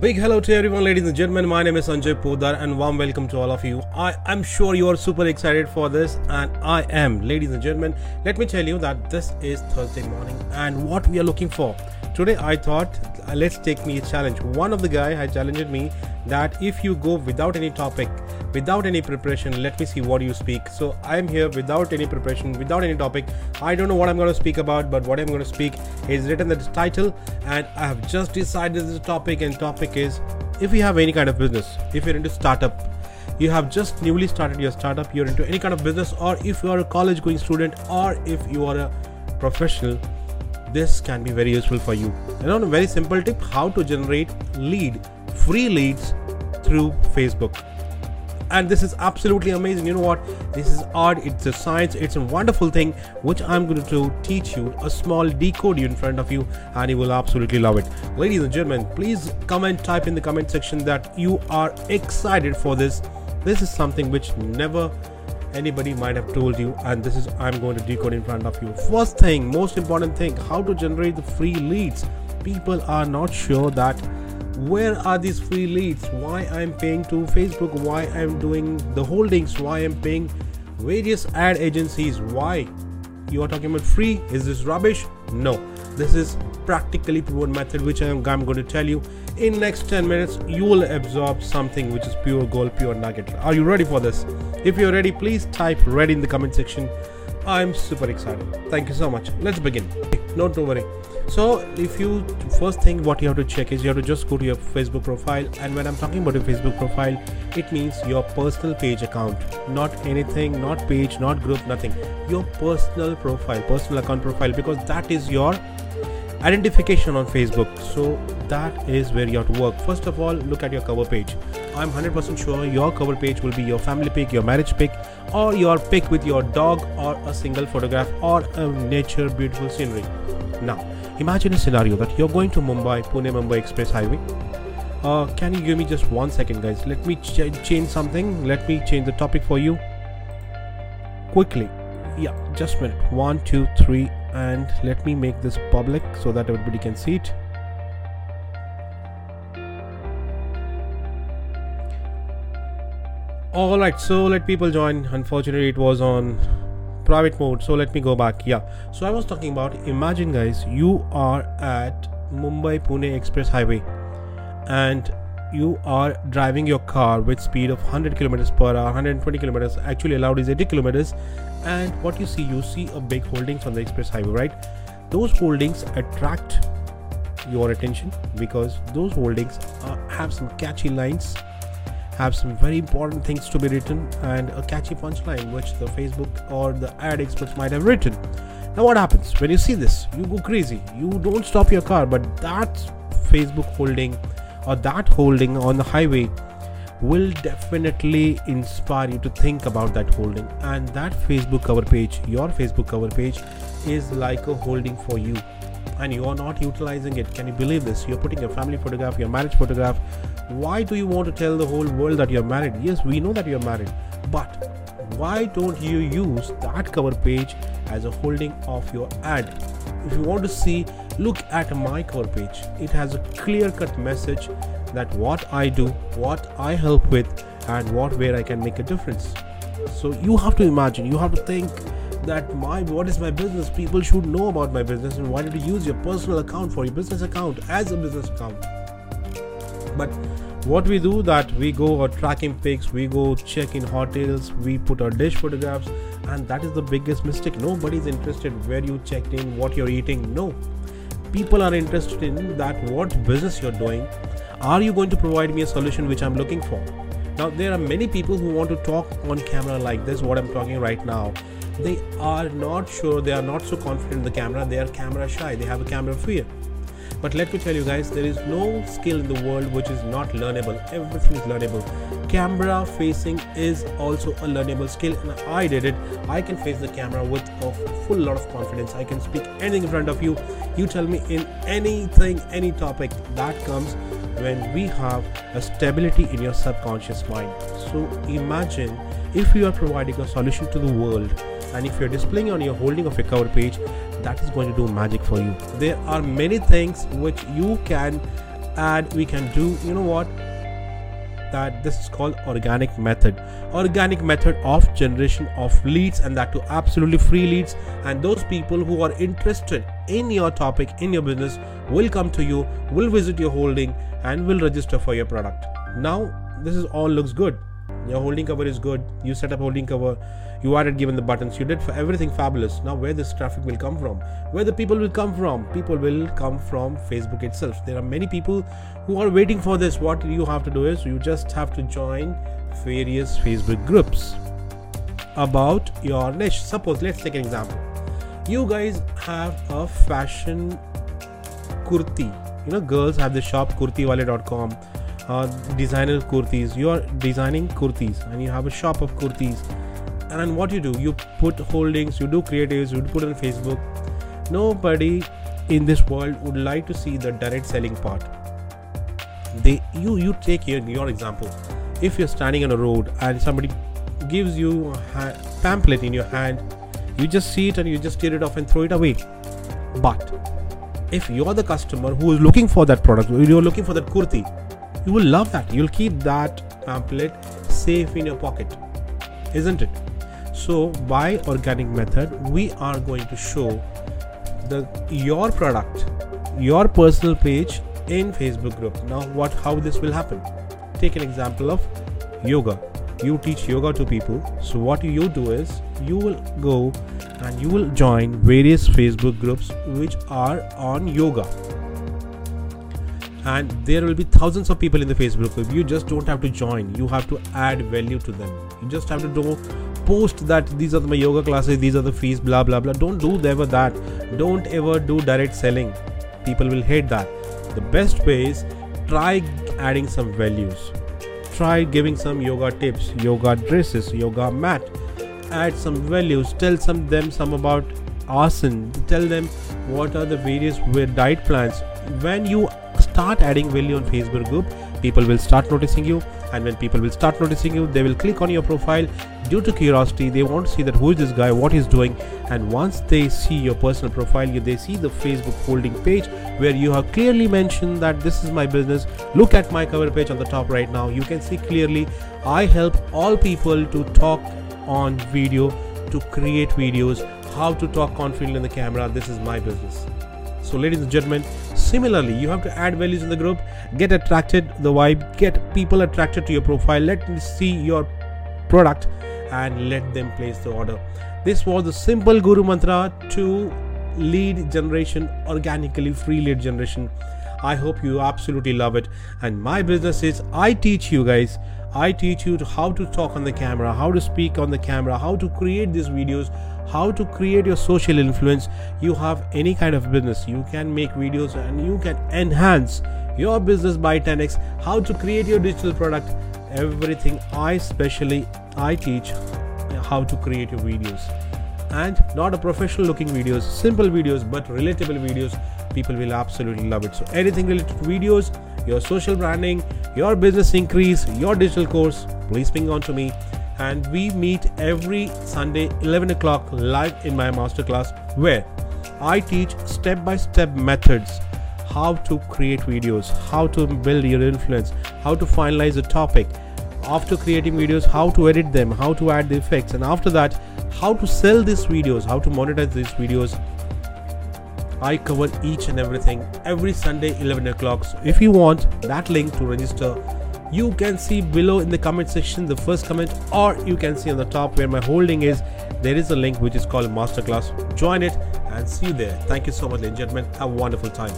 Big hello to everyone, ladies and gentlemen. My name is Sanjay Podar, and warm welcome to all of you. I am sure you are super excited for this, and I am, ladies and gentlemen. Let me tell you that this is Thursday morning, and what we are looking for today. I thought, uh, let's take me a challenge. One of the guy had challenged me that if you go without any topic, without any preparation, let me see what you speak. So I am here without any preparation, without any topic. I don't know what I'm going to speak about, but what I'm going to speak is written in the title, and I have just decided this topic. And topic is if you have any kind of business, if you're into startup, you have just newly started your startup, you're into any kind of business, or if you are a college going student, or if you are a professional, this can be very useful for you. And on a very simple tip, how to generate lead, free leads through Facebook and this is absolutely amazing. You know what? This is art it's a science. It's a wonderful thing which i'm going to teach you a small decode in front of you and you will absolutely love it. Ladies and gentlemen please comment type in the comment section that you are excited for this. This is something which never anybody might have told you and this is i'm going to decode in front of you. First thing most important thing how to generate the free leads. People are not sure that where are these free leads? Why i'm paying to facebook? Why i'm doing the holdings? Why i'm paying various ad agencies? Why you are talking about free? Is this rubbish? No. This is practically proven method which I'm, I'm going to tell you. In next 10 minutes you will absorb something which is pure gold pure nugget. Are you ready for this? If you're ready please type ready in the comment section i'm super excited. Thank you so much. Let's begin. Don't worry. So if you first thing what you have to check is you have to just go to your facebook profile. And when i'm talking about your facebook profile it means your personal page account. Not anything not page not group nothing. Your personal profile personal account profile because that is your identification on facebook. So that is where you have to work. First of all look at your cover page i'm 100% sure your cover page will be your family pic your marriage pic or your pic with your dog or a single photograph or a nature beautiful scenery. Now imagine a scenario that you're going to mumbai pune mumbai express highway. Uh, can you give me just one second guys? Let me ch- change something. Let me change the topic for you. Quickly. Yeah just a minute. One two three and let me make this public so that everybody can see it all right so let people join. Unfortunately it was on private mode so let me go back. Yeah. So i was talking about imagine guys you are at mumbai pune express highway and you are driving your car with speed of 100 kilometers per hour 120 kilometers actually allowed is 80 kilometers. And what you see you see a big holdings on the express highway right? Those holdings attract your attention because those holdings uh, have some catchy lines have some very important things to be written and a catchy punchline which the facebook or the ad experts might have written. Now what happens? When you see this you go crazy. You don't stop your car but that facebook holding or that holding on the highway will definitely inspire you to think about that holding. And that facebook cover page your facebook cover page is like a holding for you and you are not utilizing it. Can you believe this? You're putting your family photograph your marriage photograph. Why do you want to tell the whole world that you're married? Yes we know that you're married. But why don't you use that cover page as a holding of your ad? If you want to see look at my cover page. It has a clear cut message that what i do what i help with and what where i can make a difference. So you have to imagine you have to think that my what is my business? People should know about my business and why did you use your personal account for your business account as a business account? But what we do that we go or tracking pics we go check in hotels we put our dish photographs and that is the biggest mistake. Nobody's interested where you checked in what you're eating. No. People are interested in that what business you're doing. Are you going to provide me a solution which i'm looking for now there are many people who want to talk on camera like this what i'm talking right now they are not sure they are not so confident in the camera they are camera shy they have a camera fear but let me tell you guys, there is no skill in the world which is not learnable. Everything is learnable. Camera facing is also a learnable skill, and I did it. I can face the camera with a full lot of confidence. I can speak anything in front of you. You tell me in anything, any topic that comes when we have a stability in your subconscious mind. So imagine if you are providing a solution to the world and if you're displaying on your holding of your cover page that is going to do magic for you. There are many things which you can ad we can do. You know what? That this is called organic method. Organic method of generation of leads and that to absolutely free leads. And those people who are interested in your topic in your business will come to you will visit your holding and will register for your product. Now this is all looks good. Your holding cover is good. You set up holding cover. You added given the buttons. You did for everything fabulous. Now where this traffic will come from? Where the people will come from? People will come from facebook itself. There are many people who are waiting for this. What you have to do is you just have to join various facebook groups about your niche. Suppose let's take an example. You guys have a fashion kurti. You know girls have the shop kurtiwale.com uh, designer kurtis. You are designing kurtis and you have a shop of kurtis. And then what you do? You put holdings you do creatives you put on facebook. Nobody in this world would like to see the direct selling part. They you you take your, your example. If you're standing on a road and somebody gives you a pamphlet in your hand you just see it and you just tear it off and throw it away. But if you're the customer who is looking for that product you're looking for that kurti you will love that. You'll keep that pamphlet safe in your pocket isn't it? So by organic method we are going to show the your product your personal page in facebook group. Now what how this will happen? Take an example of yoga. You teach yoga to people. So what you do is you will go and you will join various facebook groups which are on yoga. And there will be thousands of people in the facebook group. You just don't have to join. You have to add value to them. You just have to do post that these are my yoga classes these are the fees blah blah blah. Don't do ever that. Don't ever do direct selling. People will hate that. The best way is try adding some values. Try giving some yoga tips yoga dresses yoga mat add some values. Tell some them some about asana tell them what are the various diet plans. When you start adding value on facebook group people will start noticing you. And when people will start noticing you they will click on your profile. Due to curiosity they want to see that who is this guy what he's doing. And once they see your personal profile they see the facebook holding page where you have clearly mentioned that this is my business. Look at my cover page on the top right now. You can see clearly i help all people to talk on video to create videos how to talk confidently in the camera. This is my business. So ladies and gentlemen similarly you have to add values in the group get attracted the vibe get people attracted to your profile let them see your product and let them place the order. This was the simple guru mantra to lead generation organically free lead generation. I hope you absolutely love it. And my business is i teach you guys I teach you how to talk on the camera, how to speak on the camera, how to create these videos, how to create your social influence. You have any kind of business, you can make videos and you can enhance your business by 10x, how to create your digital product, everything I specially I teach how to create your videos. And not a professional looking videos, simple videos, but relatable videos. People will absolutely love it. So anything related to videos, your social branding, your business increase, your digital course, please ping on to me. And we meet every Sunday, 11 o'clock, live in my masterclass, where I teach step by step methods how to create videos, how to build your influence, how to finalize a topic. After creating videos, how to edit them, how to add the effects, and after that, how to sell these videos, how to monetize these videos, I cover each and everything every Sunday 11 o'clock. So if you want that link to register, you can see below in the comment section the first comment or you can see on the top where my holding is. There is a link which is called masterclass. Join it and see you there. Thank you so much ladies and gentlemen. Have a wonderful time